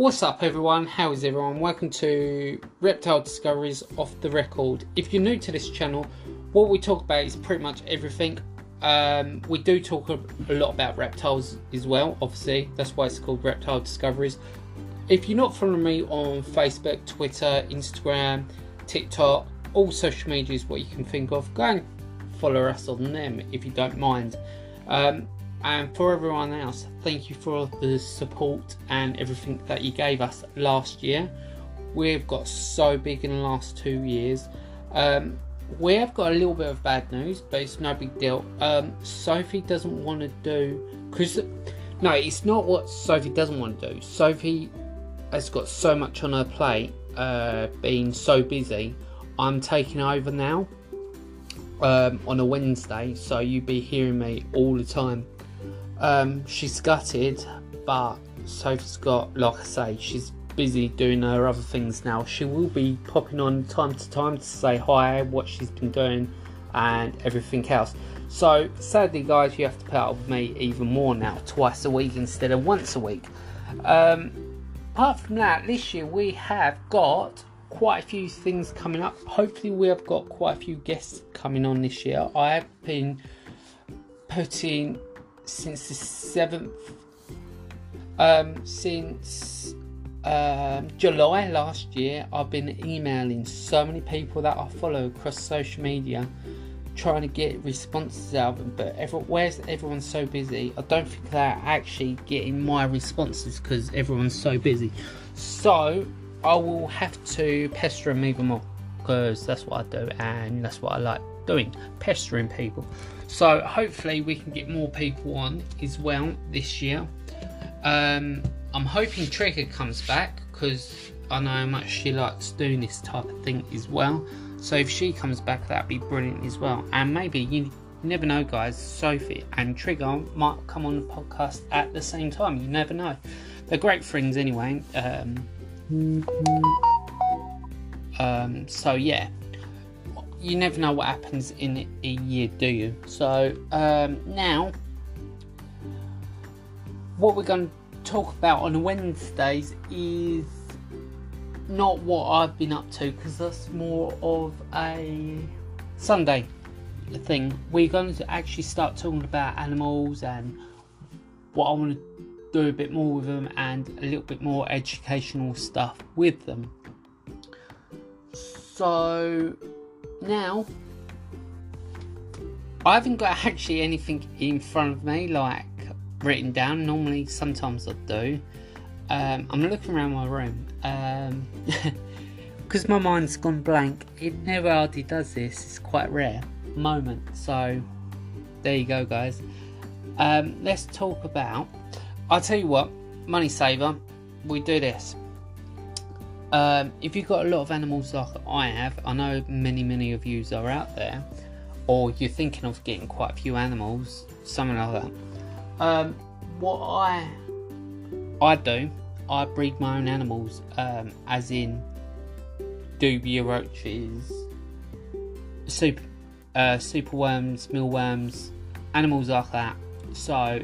What's up, everyone? How is everyone? Welcome to Reptile Discoveries Off the Record. If you're new to this channel, what we talk about is pretty much everything. Um, we do talk a, lot about reptiles as well, obviously, that's why it's called Reptile Discoveries. If you're not following me on Facebook, Twitter, Instagram, TikTok, all social media is what you can think of, go and follow us on them if you don't mind. Um, and for everyone else, thank you for the support and everything that you gave us last year. We've got so big in the last two years. Um, we have got a little bit of bad news, but it's no big deal. Um, Sophie doesn't want to do because no, it's not what Sophie doesn't want to do. Sophie has got so much on her plate, uh, being so busy. I'm taking over now um, on a Wednesday, so you'll be hearing me all the time. Um, she's gutted, but Sophie's got, like I say, she's busy doing her other things now. She will be popping on time to time to say hi, what she's been doing, and everything else. So, sadly, guys, you have to put up with me even more now, twice a week instead of once a week. Um, apart from that, this year we have got quite a few things coming up. Hopefully, we have got quite a few guests coming on this year. I have been putting since the seventh, um, since um, July last year, I've been emailing so many people that I follow across social media, trying to get responses out of them. But every, where's everyone so busy? I don't think they're actually getting my responses because everyone's so busy. So I will have to pester them even more because that's what I do and that's what I like doing, pestering people. So hopefully we can get more people on as well this year. Um, I'm hoping Trigger comes back because I know how much she likes doing this type of thing as well. So if she comes back, that'd be brilliant as well. And maybe you never know, guys. Sophie and Trigger might come on the podcast at the same time. You never know. They're great friends anyway. Um, um, so yeah, you never know what happens in a year, do you? So um, now, what we're going to talk about on Wednesdays is not what I've been up to because that's more of a Sunday thing. We're going to actually start talking about animals and what I want to do a bit more with them and a little bit more educational stuff with them. So now I haven't got actually anything in front of me like written down. Normally, sometimes I do. Um, I'm looking around my room because um, my mind's gone blank. It never hardly does this. It's quite rare moment. So there you go, guys. Um, let's talk about I'll tell you what, money saver, we do this. Um, if you've got a lot of animals like I have, I know many, many of you are out there, or you're thinking of getting quite a few animals, something like that. Um, what I I do, I breed my own animals, um, as in dubia roaches, super, uh, super worms, mealworms, animals like that. So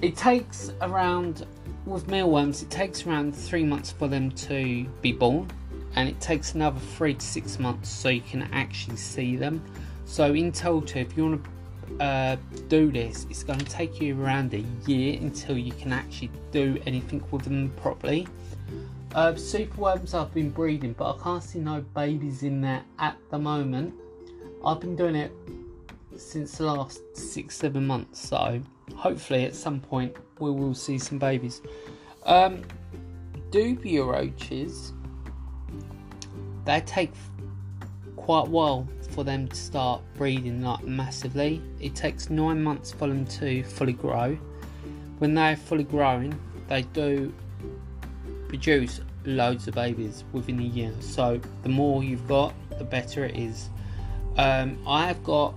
it takes around, with mealworms, it takes around three months for them to be born, and it takes another three to six months so you can actually see them. So, in total, if you want to uh, do this, it's going to take you around a year until you can actually do anything with them properly. Uh, superworms I've been breeding, but I can't see no babies in there at the moment. I've been doing it since the last six, seven months, so hopefully at some point we will see some babies. Um, dubia roaches, they take quite a while for them to start breeding like massively. It takes nine months for them to fully grow. When they're fully grown, they do produce loads of babies within a year. So the more you've got, the better it is. Um, I have got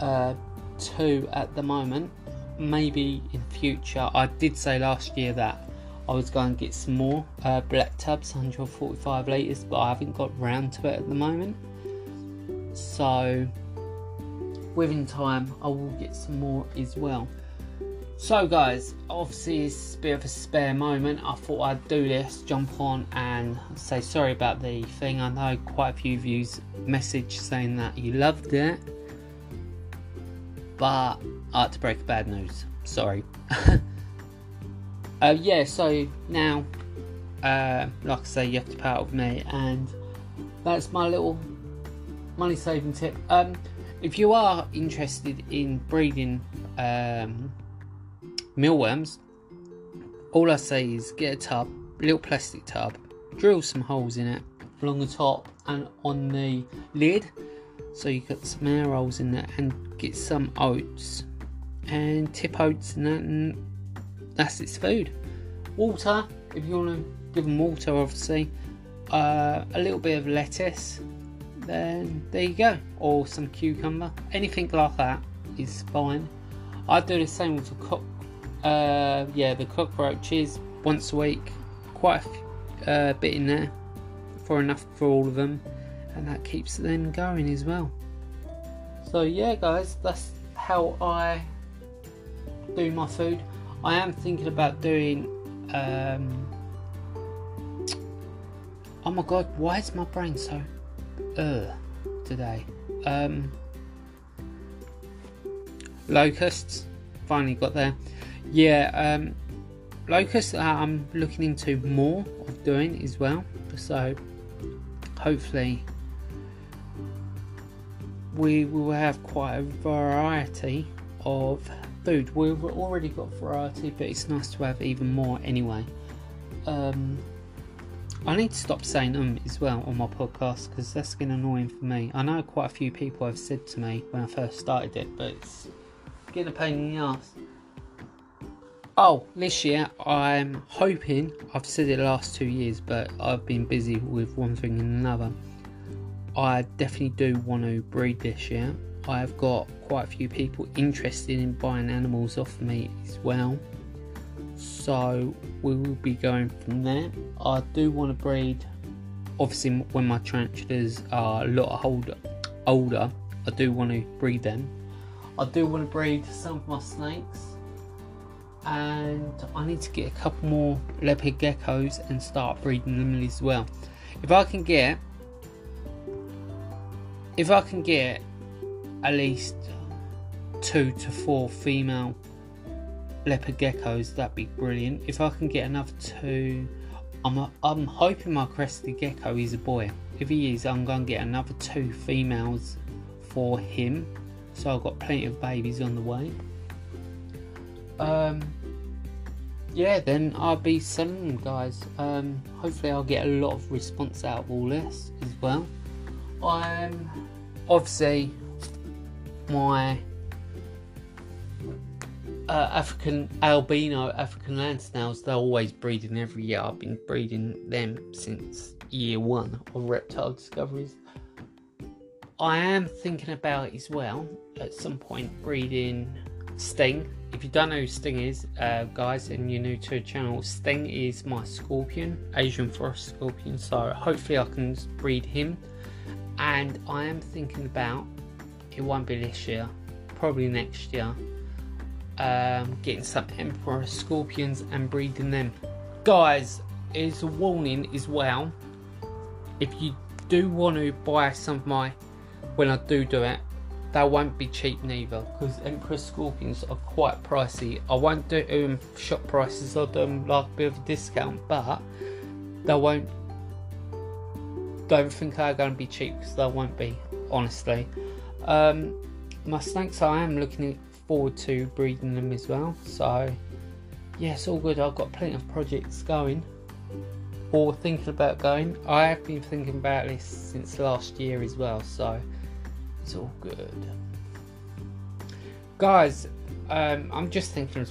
uh, two at the moment. Maybe in future. I did say last year that I was going to get some more uh, black tubs, 145 litres, but I haven't got round to it at the moment. So, within time, I will get some more as well. So, guys, obviously it's a bit of a spare moment. I thought I'd do this, jump on and say sorry about the thing. I know quite a few of message saying that you loved it, but I had to break bad news. Sorry. uh, yeah, so now, uh, like I say, you have to part with me, and that's my little money saving tip. Um, if you are interested in breeding um, mealworms, all I say is get a tub, little plastic tub, drill some holes in it along the top and on the lid, so you got some air holes in there, and get some oats and tip oats and that, and that's its food. Water, if you want to give them water, obviously. Uh, a little bit of lettuce, then there you go. Or some cucumber, anything like that is fine. I do the same with the cock. Uh, yeah, the cockroaches once a week, quite a uh, bit in there for enough for all of them, and that keeps them going as well. So yeah, guys, that's how I do my food. I am thinking about doing. Um, oh my god, why is my brain so uh today? Um, locusts. Finally got there. Yeah, um, locusts. I'm looking into more of doing as well. So hopefully we will have quite a variety of food. We've already got variety, but it's nice to have even more anyway. Um, I need to stop saying um as well on my podcast because that's getting annoying for me. I know quite a few people have said to me when I first started it, but it's getting a pain in the ass. Oh, this year I'm hoping, I've said it the last two years, but I've been busy with one thing and another. I definitely do want to breed this year. I've got quite a few people interested in buying animals off me as well. So we will be going from there. I do want to breed, obviously, when my tarantulas are a lot older, older I do want to breed them. I do want to breed some of my snakes. And I need to get a couple more leopard geckos and start breeding them as well. If I can get if I can get at least two to four female leopard geckos, that'd be brilliant. If I can get another two, I'm, a, I'm hoping my crested gecko is a boy. If he is, I'm going to get another two females for him. So I've got plenty of babies on the way. Um, yeah, then I'll be selling them, guys. Um, hopefully, I'll get a lot of response out of all this as well. I'm obviously my uh, African albino African land snails, they're always breeding every year. I've been breeding them since year one of reptile discoveries. I am thinking about as well at some point breeding Sting. If you don't know who Sting is, uh, guys, and you're new to the channel, Sting is my scorpion, Asian forest scorpion. So hopefully I can breed him. And I am thinking about it won't be this year, probably next year. Um, getting some emperor scorpions and breeding them. Guys, is a warning as well. If you do want to buy some of my, when I do do it, they won't be cheap neither because emperor scorpions are quite pricey. I won't do um, shop prices. I'll do them like a bit of a discount, but they won't. Don't think they're going to be cheap because they won't be, honestly. Um, my snakes, I am looking forward to breeding them as well. So, yeah, it's all good. I've got plenty of projects going or thinking about going. I have been thinking about this since last year as well, so it's all good. Guys, um, I'm just thinking of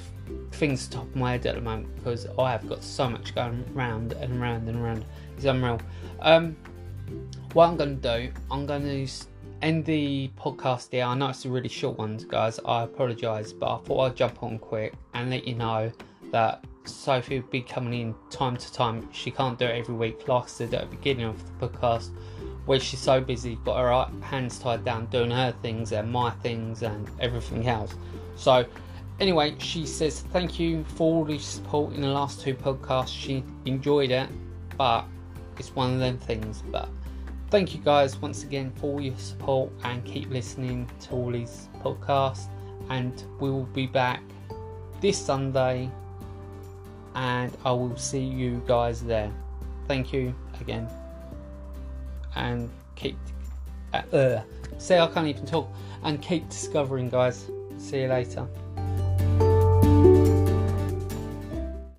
things top of my head at the moment because I have got so much going round and round and round. It's unreal. Um, what I'm going to do, I'm going to end the podcast here. I know it's a really short one, guys. I apologise, but I thought I'd jump on quick and let you know that Sophie will be coming in time to time. She can't do it every week, like I said at the beginning of the podcast, where she's so busy, got her hands tied down doing her things and my things and everything else. So anyway, she says thank you for all the support in the last two podcasts. She enjoyed it, but it's one of them things. But thank you guys once again for all your support and keep listening to all these podcasts. And we will be back this Sunday, and I will see you guys there. Thank you again, and keep. Uh, see, I can't even talk. And keep discovering, guys. See you later.